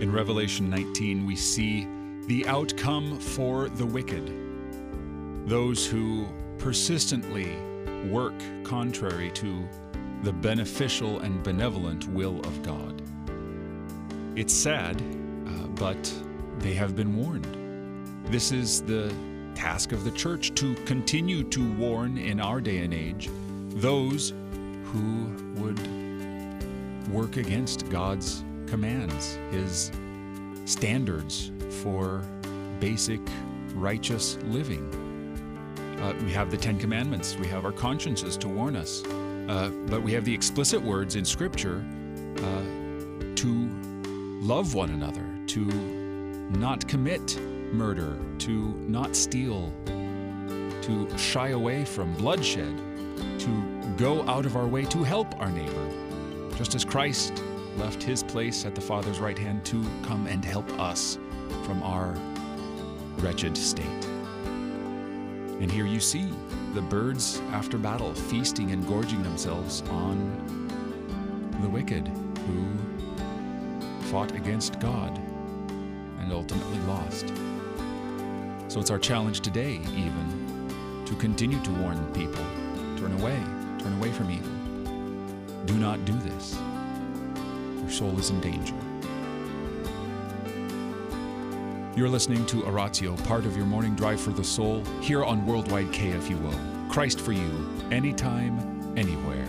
In Revelation 19, we see the outcome for the wicked, those who persistently work contrary to the beneficial and benevolent will of God. It's sad, uh, but they have been warned. This is the task of the church to continue to warn in our day and age those who would work against God's commands, His standards for basic righteous living. Uh, we have the Ten Commandments, we have our consciences to warn us, uh, but we have the explicit words in Scripture uh, to love one another, to not commit murder, to not steal, to shy away from bloodshed, to go out of our way to help our neighbor, just as Christ left his place at the Father's right hand to come and help us from our wretched state. And here you see the birds after battle feasting and gorging themselves on the wicked who fought against God and ultimately lost. So it's our challenge today, even, to continue to warn people turn away, turn away from evil. Do not do this. Your soul is in danger. You're listening to Oratio, part of your morning drive for the soul, here on Worldwide KFUO. Christ for you, anytime, anywhere.